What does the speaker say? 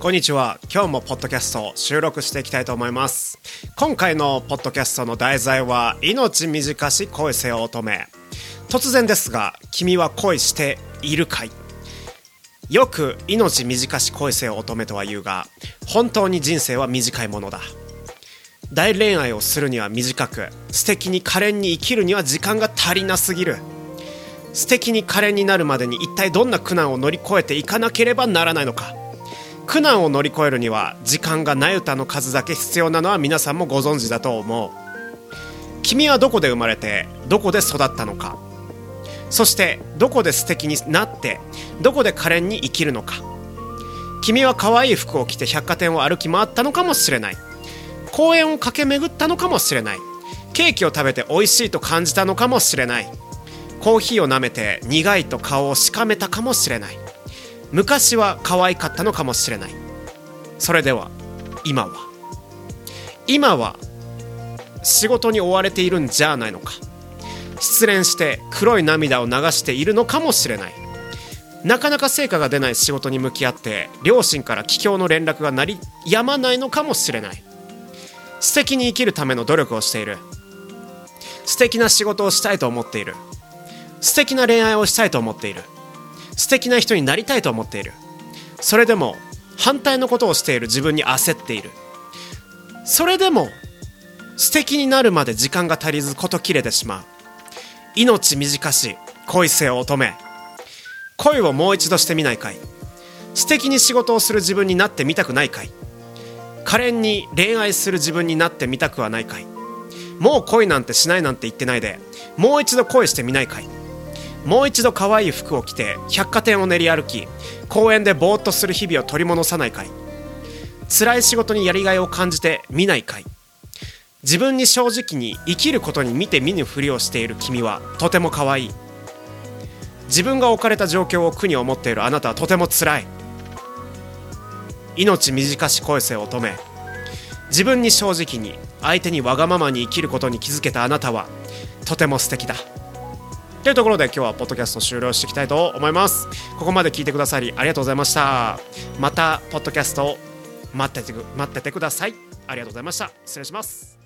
こんにちは。今日もポッドキャストを収録していきたいと思います。今回のポッドキャストの題材は命短し恋せよ乙女。突然ですが君は恋しているかい？よく命短し恋せよ乙女とは言うが本当に人生は短いものだ。大恋愛をするには短く素敵に可憐に生きるには時間が足りなすぎる。素敵に可憐になるまでに一体どんな苦難を乗り越えていかなければならないのか。苦難を乗り越えるには時間がなゆたの数だけ必要なのは皆さんもご存知だと思う。君はどこで生まれてどこで育ったのか。そしてどこで素敵になってどこで可憐に生きるのか。君は可愛い服を着て百貨店を歩き回ったのかもしれない。公園を駆け巡ったのかもしれない。ケーキを食べて美味しいと感じたのかもしれない。コーヒーを舐めて苦いと顔をしかめたかもしれない。昔は可愛かったのかもしれない。それでは今は。今は仕事に追われているんじゃないのか。失恋して黒い涙を流しているのかもしれない。なかなか成果が出ない仕事に向き合って両親から帰郷の連絡が鳴りやまないのかもしれない。素敵に生きるための努力をしている。素敵な仕事をしたいと思っている。素敵な恋愛をしたいと思っている。素敵な人になりたいと思っている。それでも反対のことをしている。自分に焦っている。それでも素敵になるまで時間が足りずこと切れてしまう。命短し恋せよ乙女恋をもう一度してみないかい。素敵に仕事をする自分になってみたくないかい。可憐に恋愛する自分になってみたくはないかい。もう恋なんてしないなんて言ってないでもう一度恋してみないかい。もう一度可愛い服を着て百貨店を練り歩き公園でぼーっとする日々を取り戻さないかい。辛い仕事にやりがいを感じてみないかい。自分に正直に生きることに見て見ぬふりをしている君はとても可愛い。自分が置かれた状況を苦に思っているあなたはとても辛い。命短し恋せ乙女自分に正直に相手にわがままに生きることに気づけたあなたはとても素敵だ。というところで今日はポッドキャスト終了していきたいと思います。ここまで聞いてくださりありがとうございました。またポッドキャスト待ってて待っててください。ありがとうございました。失礼します。